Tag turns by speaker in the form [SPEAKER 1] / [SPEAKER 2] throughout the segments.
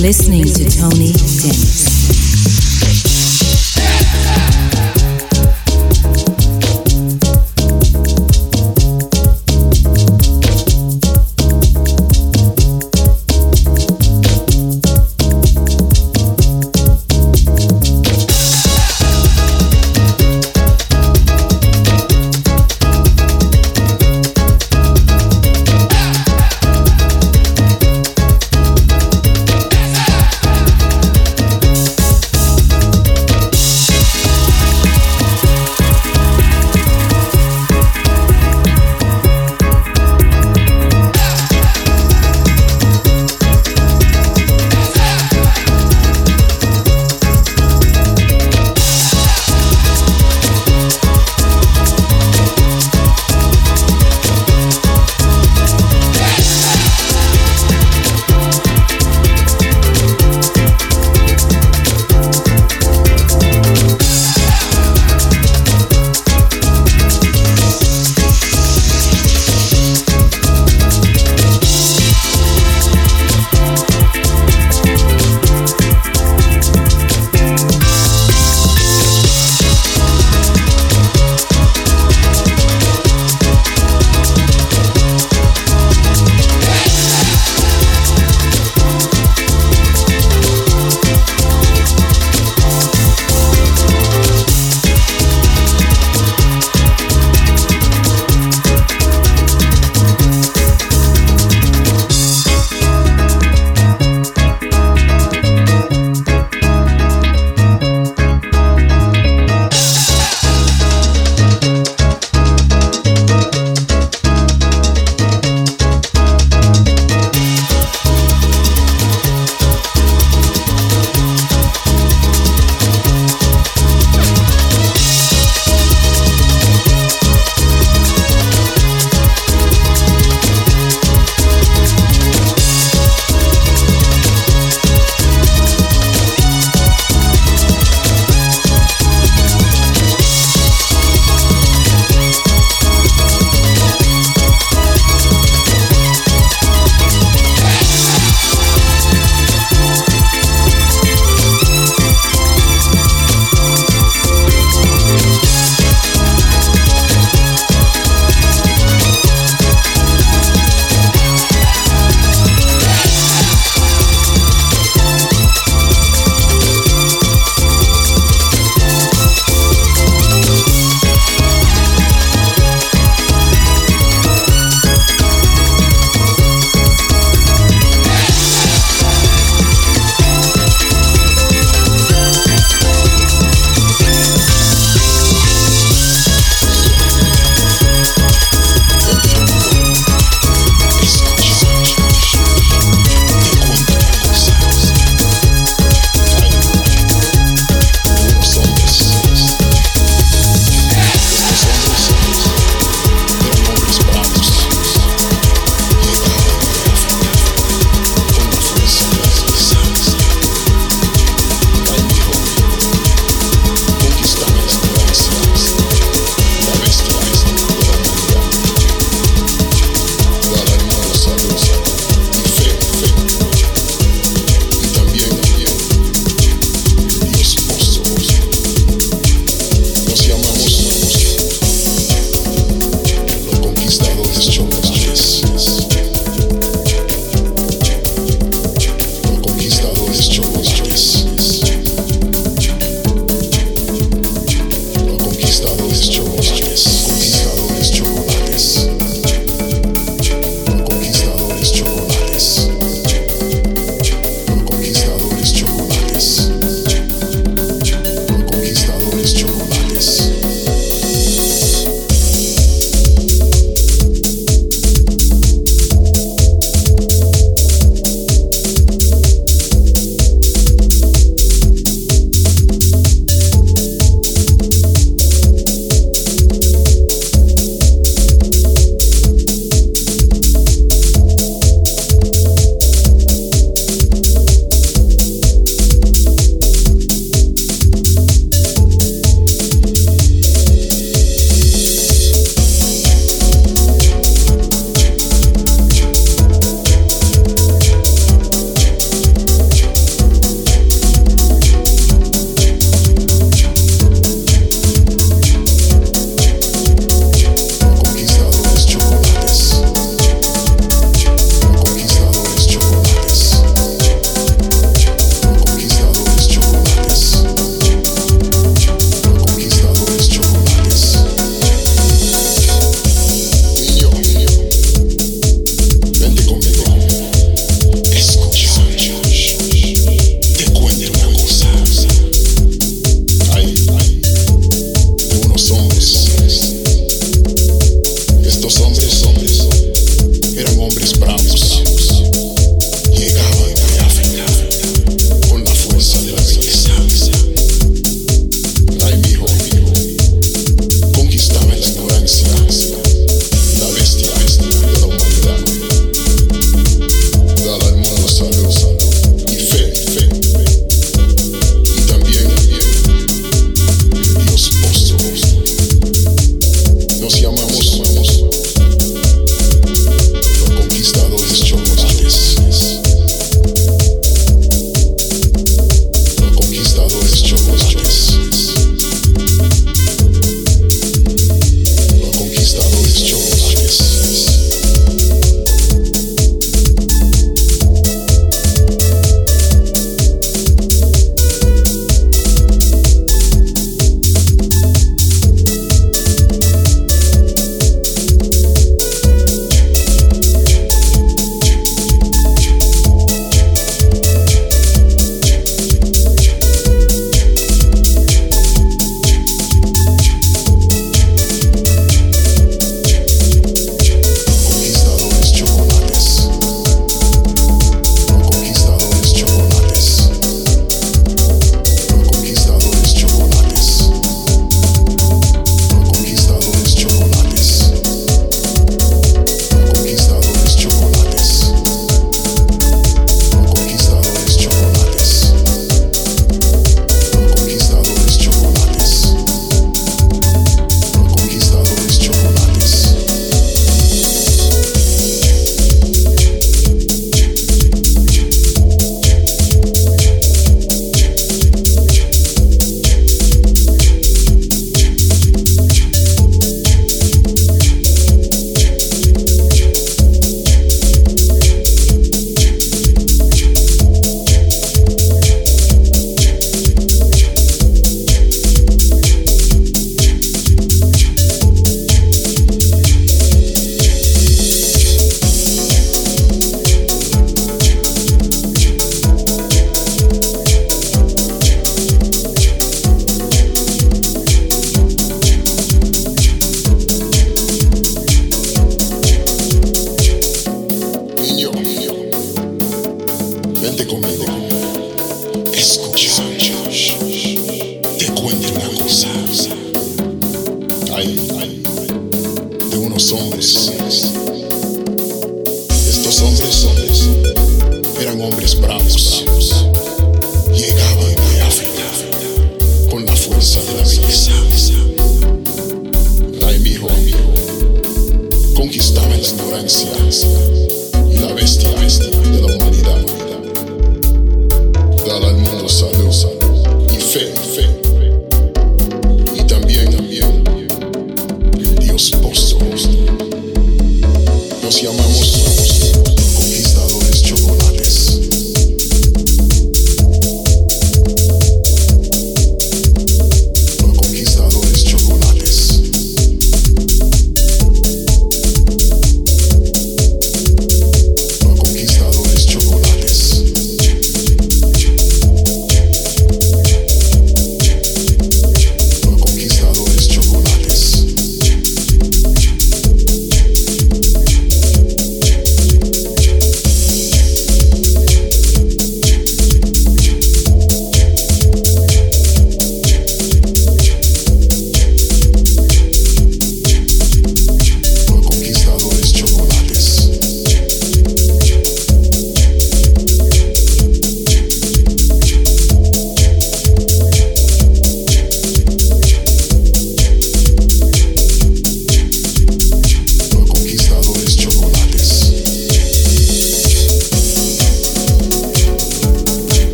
[SPEAKER 1] Listening to Tony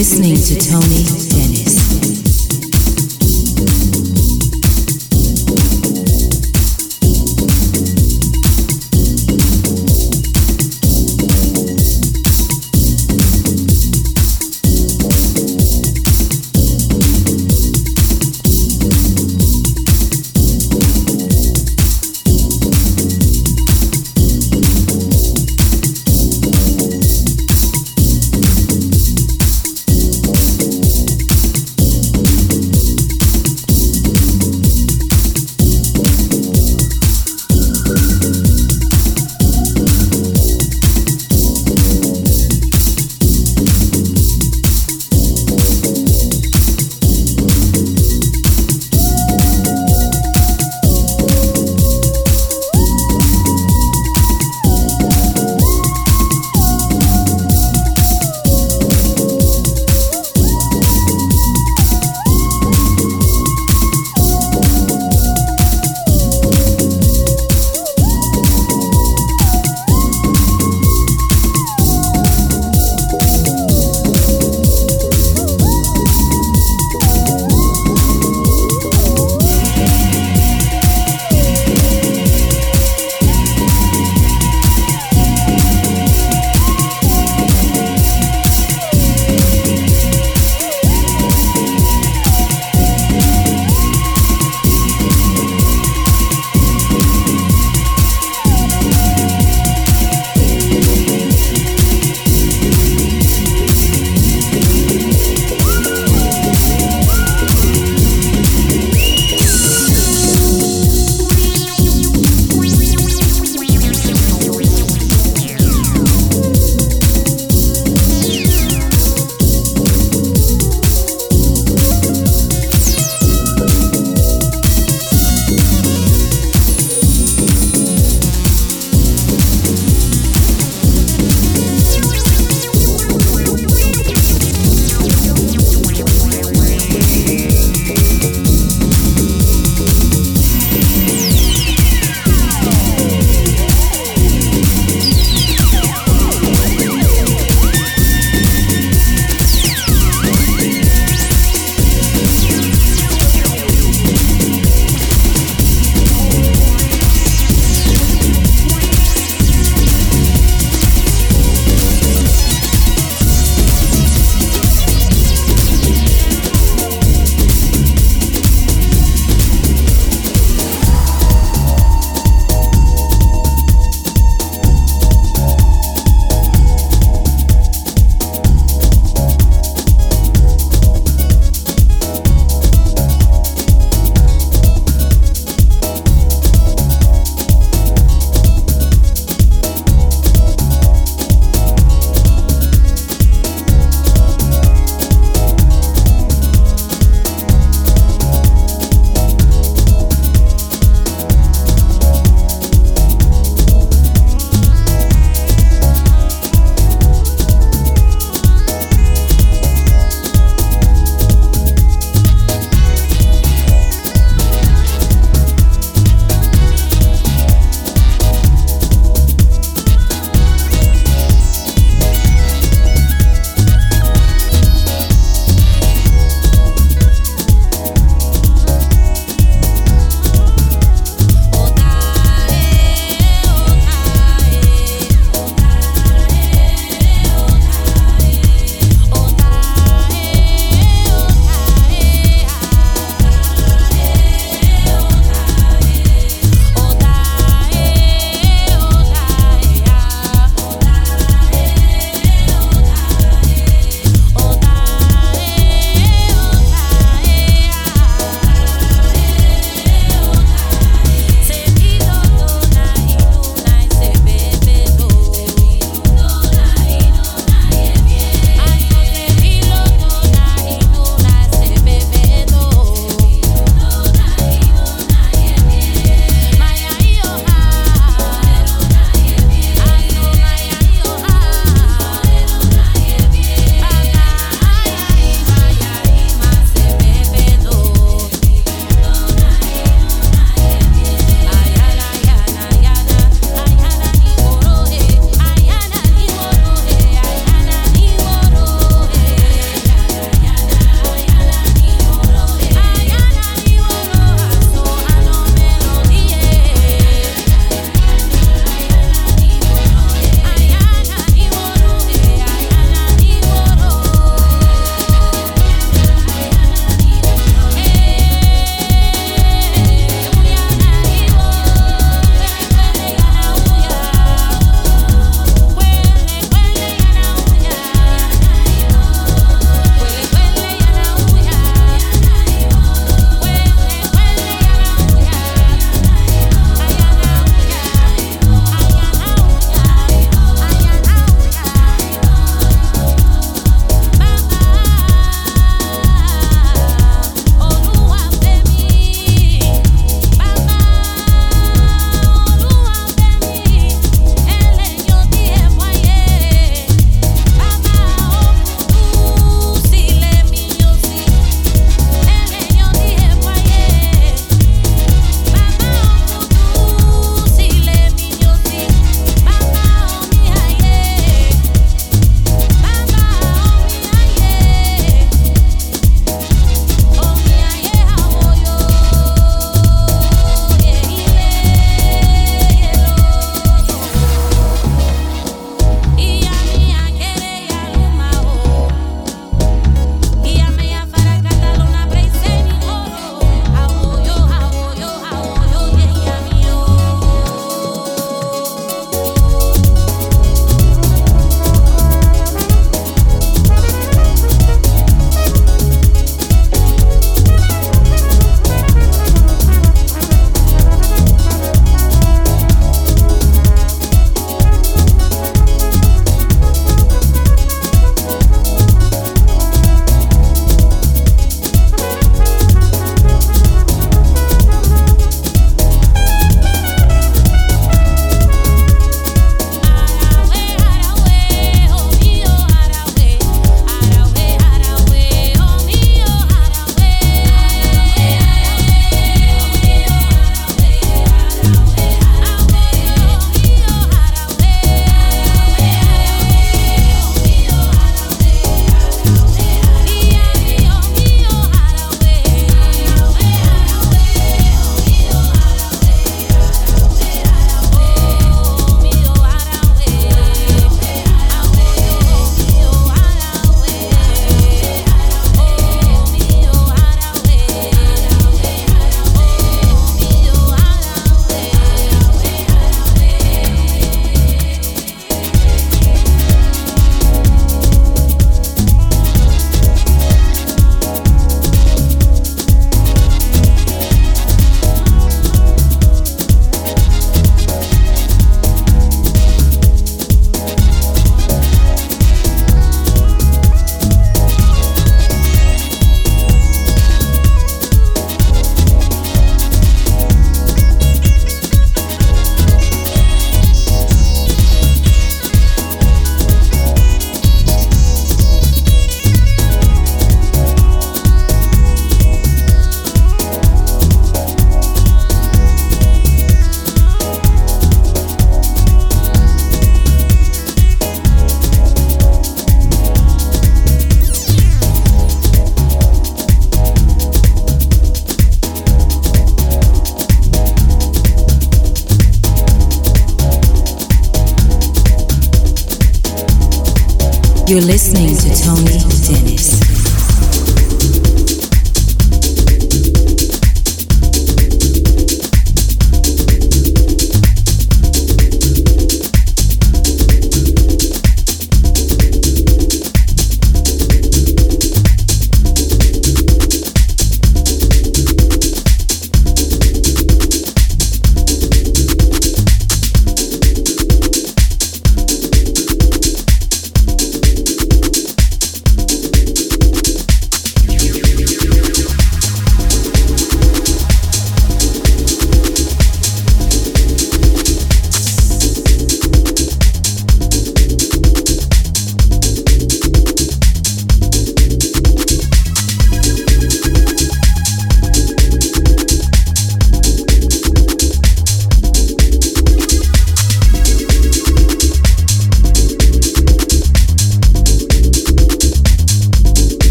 [SPEAKER 1] listening to Tony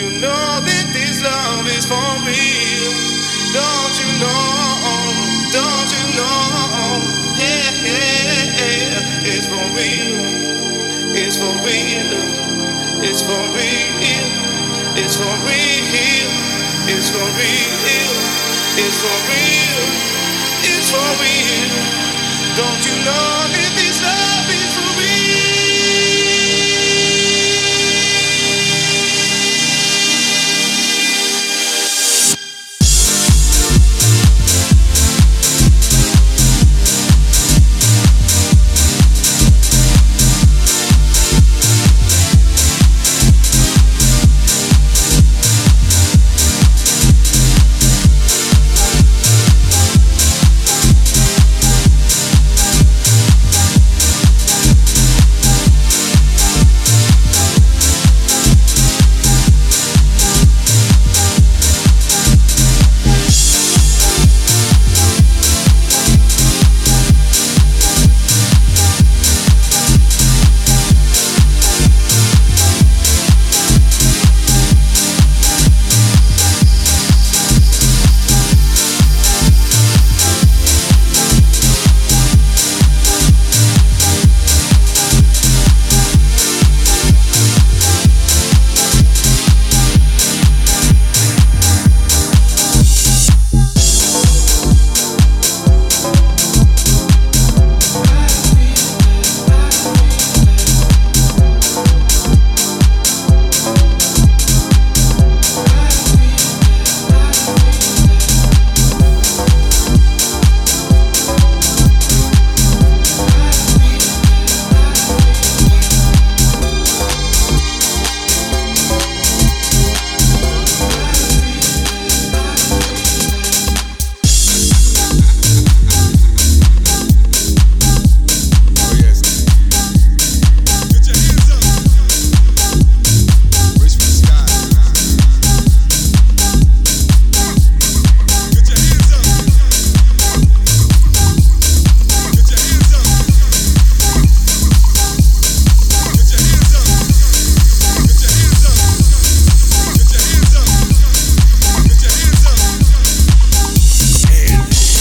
[SPEAKER 2] You know that this love is for real? Don't you know? Don't you know? Yeah, yeah, yeah. it's for real. It's for real. It's for real. It's for real. It's for real. It's for real. It's for real. Don't you know that this love is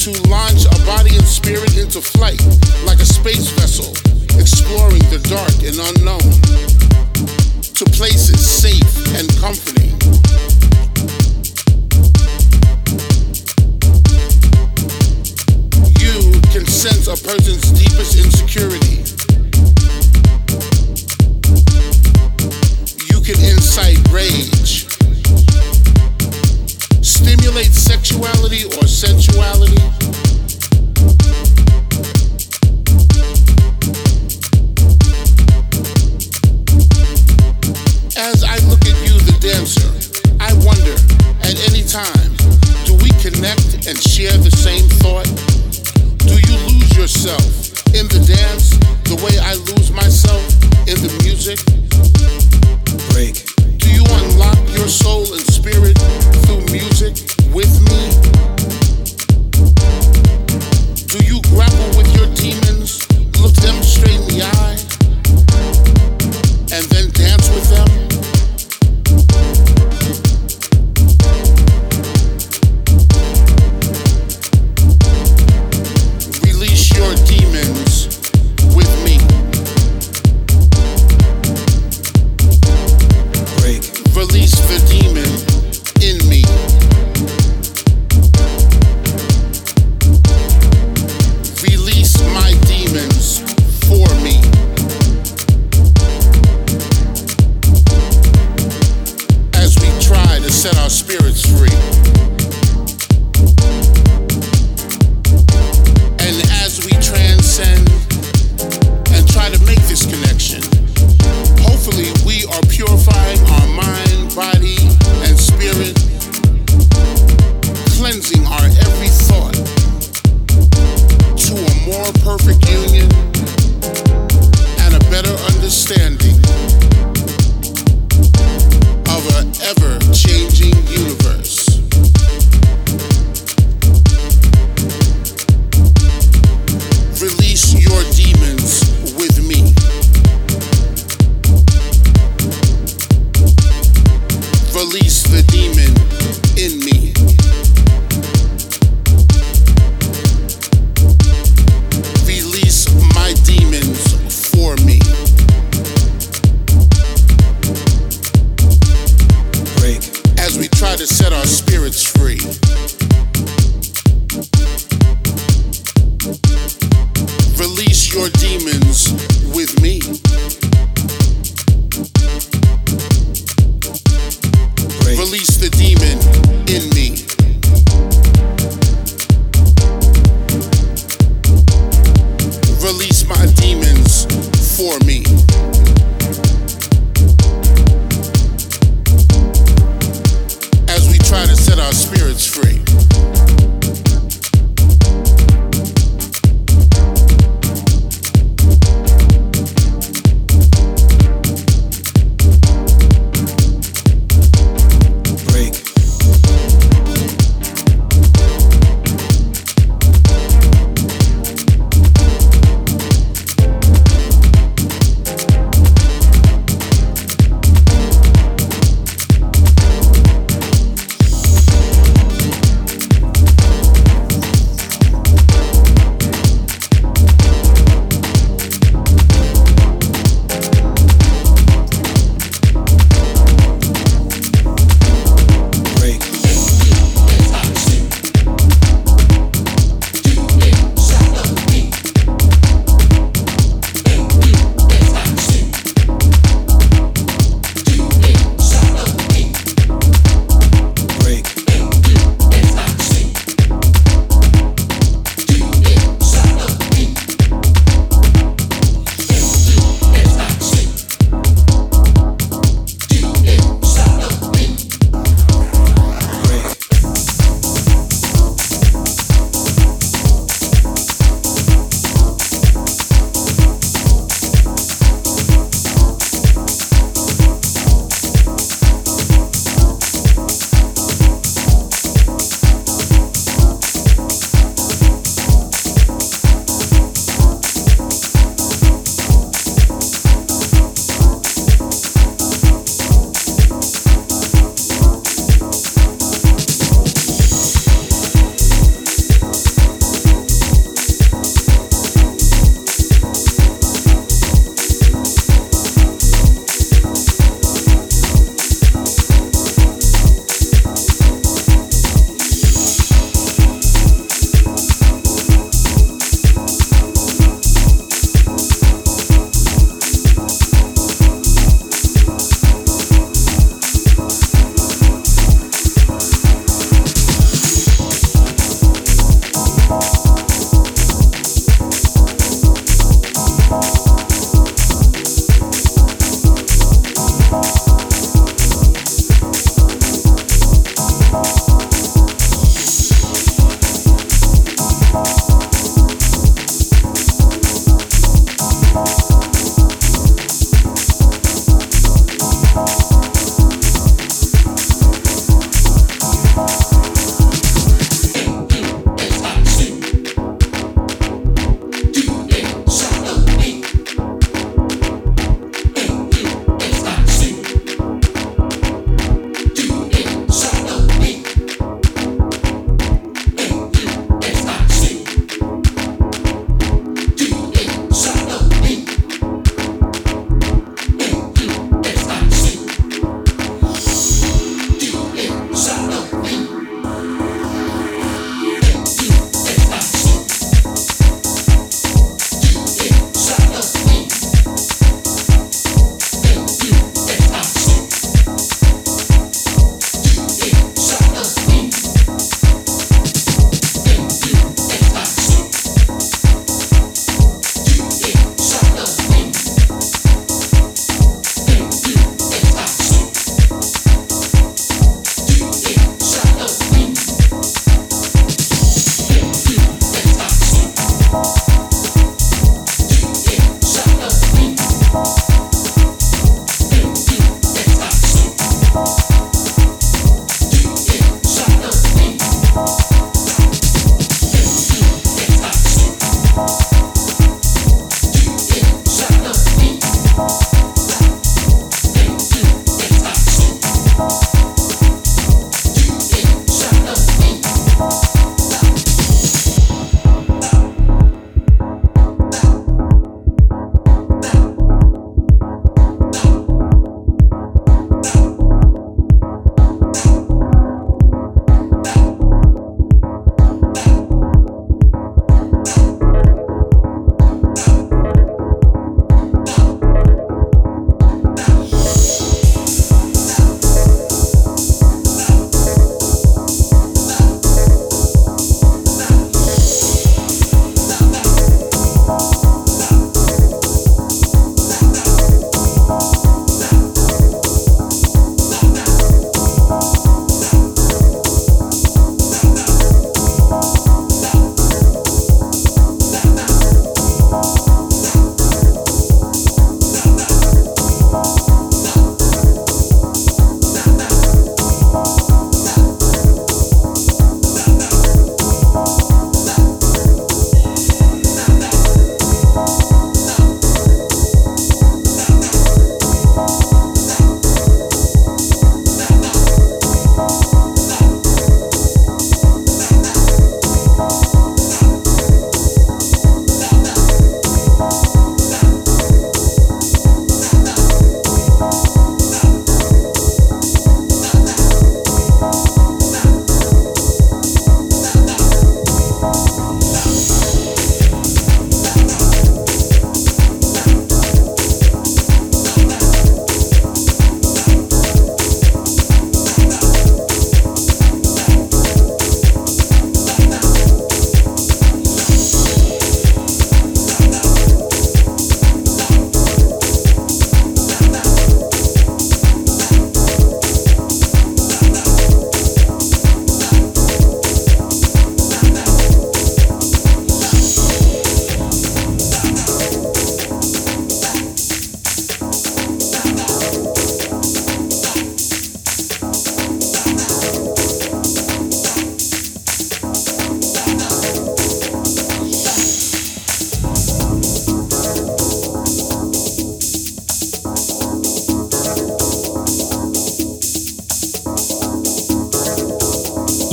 [SPEAKER 3] to
[SPEAKER 4] launch a body and spirit into flight like a space vessel, exploring the dark and unknown, to places safe and comforting. You can sense a person's deepest insecurity. You
[SPEAKER 3] can incite rage stimulate sexuality or sensuality.